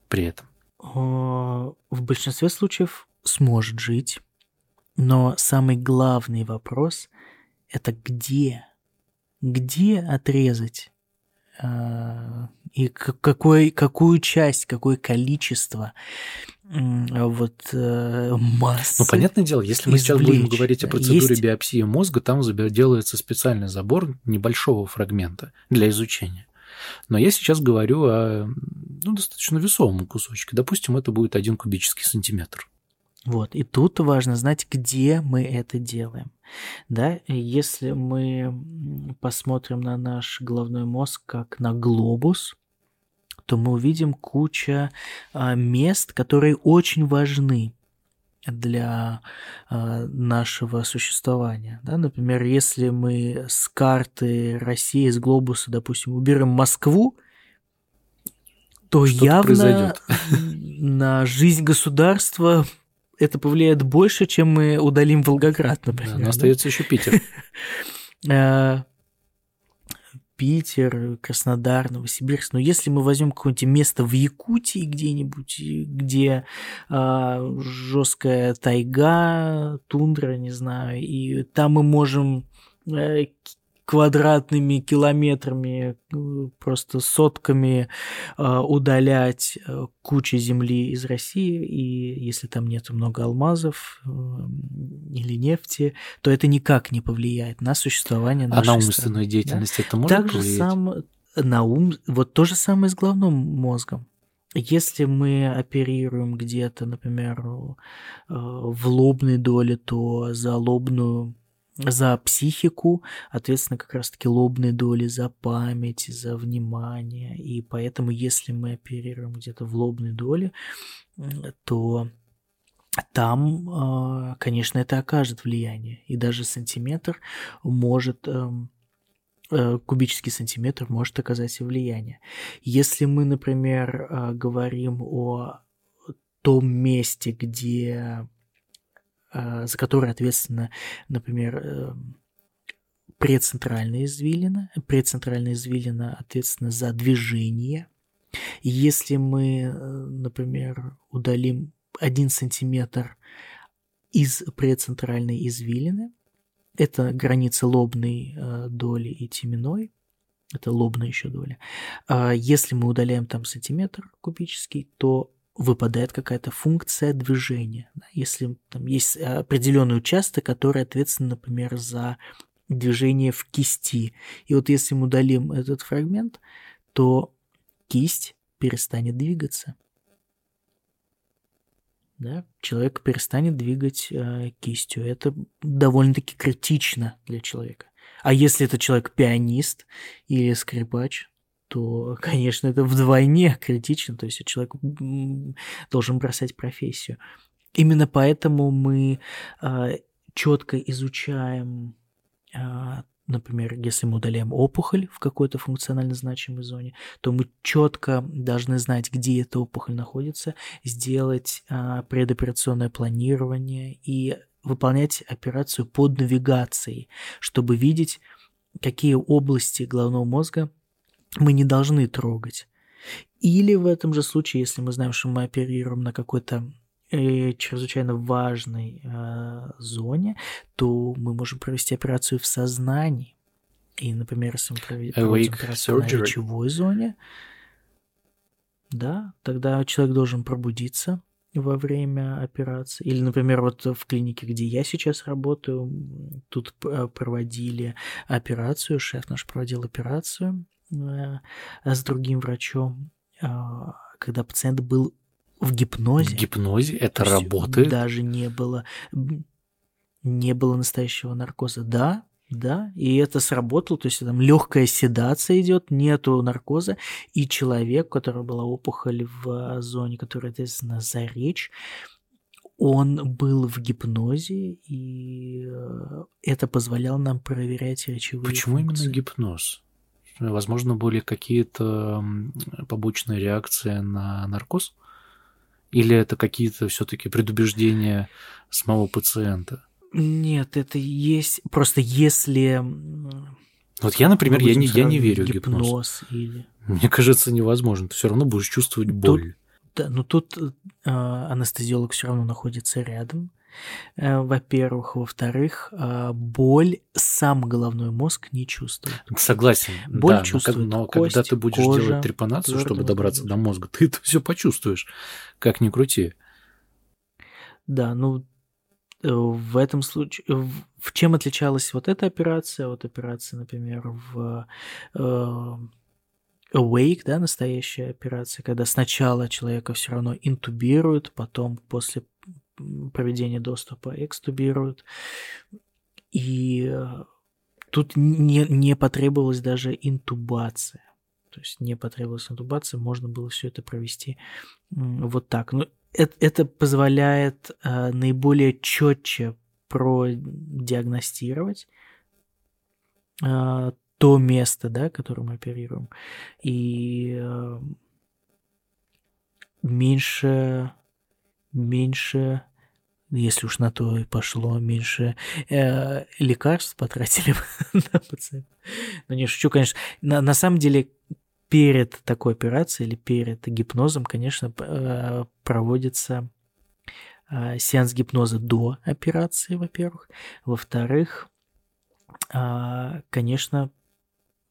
при этом?
В большинстве случаев сможет жить, но самый главный вопрос – это где? Где отрезать? А, И какой, какую часть, какое количество вот э, массы?
Ну, понятное дело, если мы сейчас будем
извлечь.
говорить о процедуре
Есть-
биопсии мозга, там делается специальный забор небольшого фрагмента для изучения. Но я сейчас говорю о ну, достаточно весомом кусочке. Допустим, это будет один кубический сантиметр.
Вот, и тут важно знать, где мы это делаем. Да, если мы посмотрим на наш головной мозг как на глобус, то мы увидим куча а, мест, которые очень важны для а, нашего существования. Да? Например, если мы с карты России, с глобуса, допустим, уберем Москву, то
Что-то
явно
произойдет.
на жизнь государства это повлияет больше, чем мы удалим Волгоград,
Да,
например.
но
да?
остается еще Питер.
Э, Питер, Краснодар, Новосибирск. Но если мы возьмем какое-нибудь место в Якутии где-нибудь, где жесткая тайга, тундра, не знаю, и там мы можем э, квадратными километрами, э, просто сотками э, удалять э, кучу земли из России, и если там нет много алмазов или нефти, то это никак не повлияет на существование
А
нашей
на
страны.
умственную
да?
деятельность это может
Так же
повлиять?
сам на ум, вот то же самое с головным мозгом. если мы оперируем где-то, например, в лобной доле, то за лобную за психику, ответственно как раз-таки лобные доли за память, за внимание. И поэтому, если мы оперируем где-то в лобной доле, то там, э, конечно, это окажет влияние. И даже сантиметр может эм, Э, кубический сантиметр может оказать влияние. Если мы, например, э, говорим о том месте, где за которое ответственно, например, прецентральная извилина. Прецентральная извилина ответственна за движение. И если мы, например, удалим 1 сантиметр из прецентральной извилины, это граница лобной э, доли и теменной. Это лобная еще доля. А если мы удаляем там сантиметр кубический, то выпадает какая-то функция движения. Если там есть определенный участок, который ответственен, например, за движение в кисти. И вот если мы удалим этот фрагмент, то кисть перестанет двигаться да, человек перестанет двигать э, кистью. Это довольно-таки критично для человека. А если это человек пианист или скрипач, то, конечно, это вдвойне критично. То есть человек должен бросать профессию. Именно поэтому мы э, четко изучаем э, например, если мы удаляем опухоль в какой-то функционально значимой зоне, то мы четко должны знать, где эта опухоль находится, сделать а, предоперационное планирование и выполнять операцию под навигацией, чтобы видеть, какие области головного мозга мы не должны трогать. Или в этом же случае, если мы знаем, что мы оперируем на какой-то э, чрезвычайно важной э, зоне, то мы можем провести операцию в сознании. И, например, если мы проводим операцию surgery. на речевой зоне, да, тогда человек должен пробудиться во время операции. Или, например, вот в клинике, где я сейчас работаю, тут э, проводили операцию, шеф наш проводил операцию с другим врачом, э, когда пациент был в гипнозе.
В гипнозе это работает?
Даже не было, не было настоящего наркоза. Да, да, и это сработало, то есть там легкая седация идет, нету наркоза, и человек, у которого была опухоль в зоне, которая ответственна за речь, он был в гипнозе, и э, это позволяло нам проверять речевые
Почему
функции.
именно гипноз? Возможно, были какие-то побочные реакции на наркоз? Или это какие-то все-таки предубеждения самого пациента?
Нет, это есть. Просто если.
Вот я, например, я не, я не верю в гипноз.
гипноз или...
Мне кажется, невозможно. Ты все равно будешь чувствовать боль.
Тут, да, но тут э, анестезиолог все равно находится рядом. Э, во-первых. Во-вторых, э, боль сам головной мозг не чувствует.
Согласен. Боль да, чувствует. Но, кость, когда ты будешь кожа, делать трепанацию, чтобы добраться до мозга, ты это все почувствуешь. Как ни крути.
Да, ну э, в этом случае, в чем отличалась вот эта операция от операции, например, в э, Awake, да, настоящая операция, когда сначала человека все равно интубируют, потом после проведения доступа экстубируют. И э, тут не, не потребовалась даже интубация. То есть не потребовалась интубация, можно было все это провести вот так. Но это, это позволяет э, наиболее четче продиагностировать э, то место, да, которое мы оперируем, и э, меньше меньше, если уж на то и пошло, меньше э, лекарств потратили на пациента. Ну, не шучу, конечно. На, на самом деле, перед такой операцией или перед гипнозом, конечно, э, проводится э, сеанс гипноза до операции, во-первых. Во-вторых, э, конечно,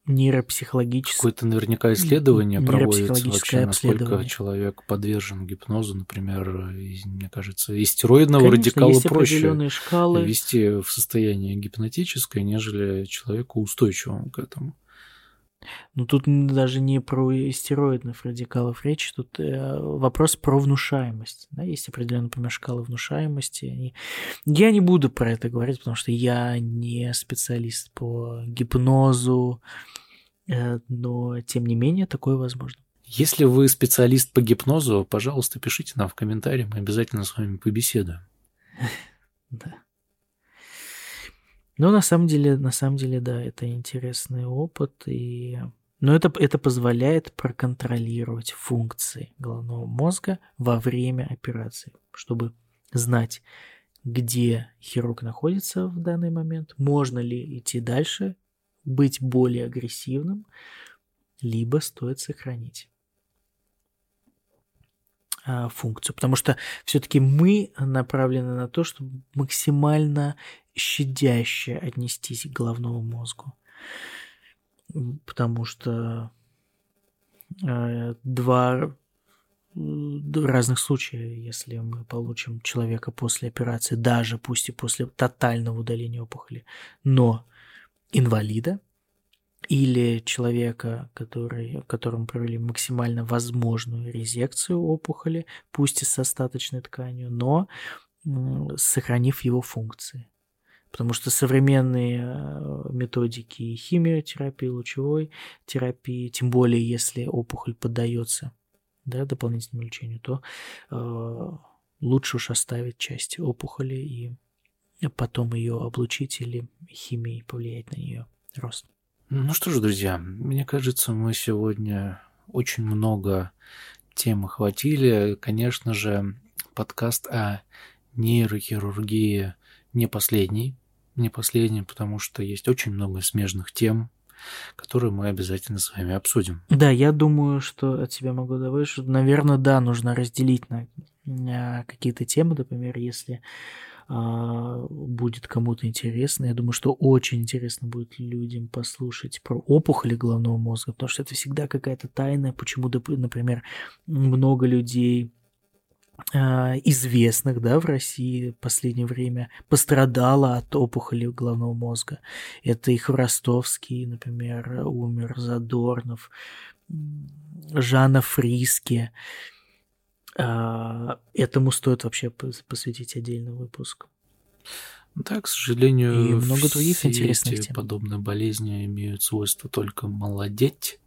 нейропсихологическое...
Какое-то наверняка исследование проводится вообще, насколько человек подвержен гипнозу, например, мне кажется, из стероидного Конечно, радикала проще шкалы. ввести в состояние гипнотическое, нежели человеку устойчивому к этому.
Ну, тут даже не про стероидных радикалов речь, тут э, вопрос про внушаемость. Да? Есть определенные, например, шкалы внушаемости. Они... Я не буду про это говорить, потому что я не специалист по гипнозу, э, но, тем не менее, такое возможно.
Если вы специалист по гипнозу, пожалуйста, пишите нам в комментарии, мы обязательно с вами побеседуем.
Да. Но на самом деле, на самом деле, да, это интересный опыт, и... но это, это позволяет проконтролировать функции головного мозга во время операции, чтобы знать, где хирург находится в данный момент, можно ли идти дальше, быть более агрессивным, либо стоит сохранить функцию, потому что все-таки мы направлены на то, чтобы максимально щадяще отнестись к головному мозгу. Потому что э, два разных случая, если мы получим человека после операции, даже пусть и после тотального удаления опухоли, но инвалида или человека, который, которому провели максимально возможную резекцию опухоли, пусть и с остаточной тканью, но сохранив его функции потому что современные э, методики химиотерапии, лучевой терапии, тем более если опухоль поддается да, дополнительному лечению, то э, лучше уж оставить часть опухоли и потом ее облучить или химией повлиять на нее рост.
Ну что ж, друзья, мне кажется, мы сегодня очень много тем охватили. Конечно же, подкаст о нейрохирургии не последний не последний, потому что есть очень много смежных тем, которые мы обязательно с вами обсудим.
Да, я думаю, что от себя могу добавить, что, наверное, да, нужно разделить на, на какие-то темы, например, если будет кому-то интересно. Я думаю, что очень интересно будет людям послушать про опухоли головного мозга, потому что это всегда какая-то тайна, почему, например, много людей а, известных да, в России в последнее время пострадала от опухоли головного мозга. Это и Хворостовский, например, умер, Задорнов, Жанна Фриски. А, этому стоит вообще посвятить отдельный выпуск.
Да, к сожалению, и много других все интересных эти тем. подобные болезни имеют свойство только молодеть,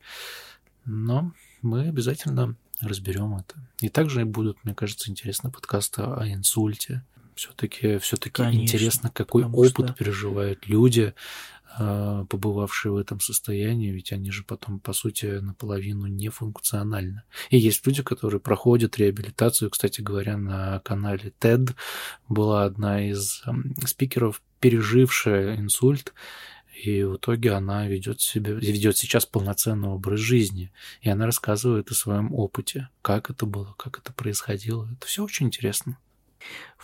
но мы обязательно разберем это. И также будут, мне кажется, интересны подкасты о инсульте. Все-таки все интересно, какой опыт что... переживают люди, а, побывавшие в этом состоянии, ведь они же потом, по сути, наполовину нефункциональны. И есть люди, которые проходят реабилитацию. Кстати говоря, на канале TED была одна из спикеров, пережившая инсульт, и в итоге она ведет себя, ведет сейчас полноценный образ жизни. И она рассказывает о своем опыте, как это было, как это происходило. Это все очень интересно.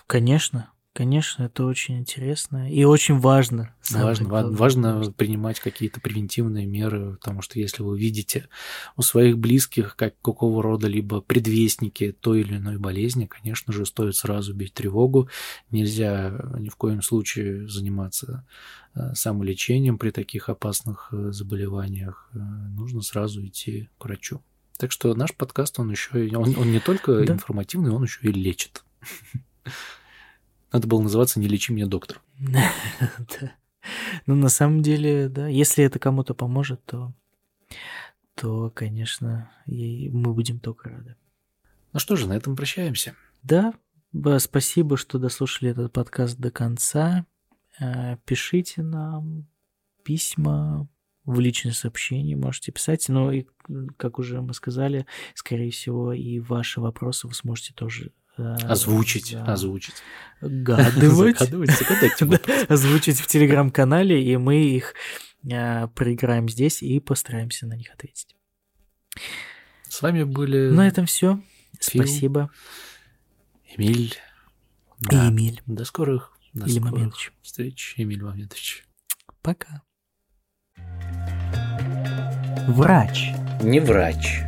Конечно, Конечно, это очень интересно и очень важно.
Важно, важно принимать какие-то превентивные меры, потому что если вы видите у своих близких как какого рода либо предвестники той или иной болезни, конечно же, стоит сразу бить тревогу. Нельзя ни в коем случае заниматься э, самолечением при таких опасных э, заболеваниях. Э, нужно сразу идти к врачу. Так что наш подкаст, он еще, он, он не только да. информативный, он еще и лечит. Надо было называться «Не лечи меня, доктор».
Ну, на самом деле, да, если это кому-то поможет, то, то, конечно, мы будем только рады.
Ну что же, на этом прощаемся.
Да, спасибо, что дослушали этот подкаст до конца. Э, пишите нам письма, в личные сообщения можете писать. Но, и, как уже мы сказали, скорее всего, и ваши вопросы вы сможете тоже
озвучить, да. озвучить.
Гадывать. Озвучить в телеграм-канале, и мы их э, проиграем здесь и постараемся на них ответить.
С вами были...
На этом все. Спасибо.
Эмиль.
И Эмиль.
До скорых.
До Или скорых Моментович.
встреч. Эмиль Моментович.
Пока.
Врач. Не врач.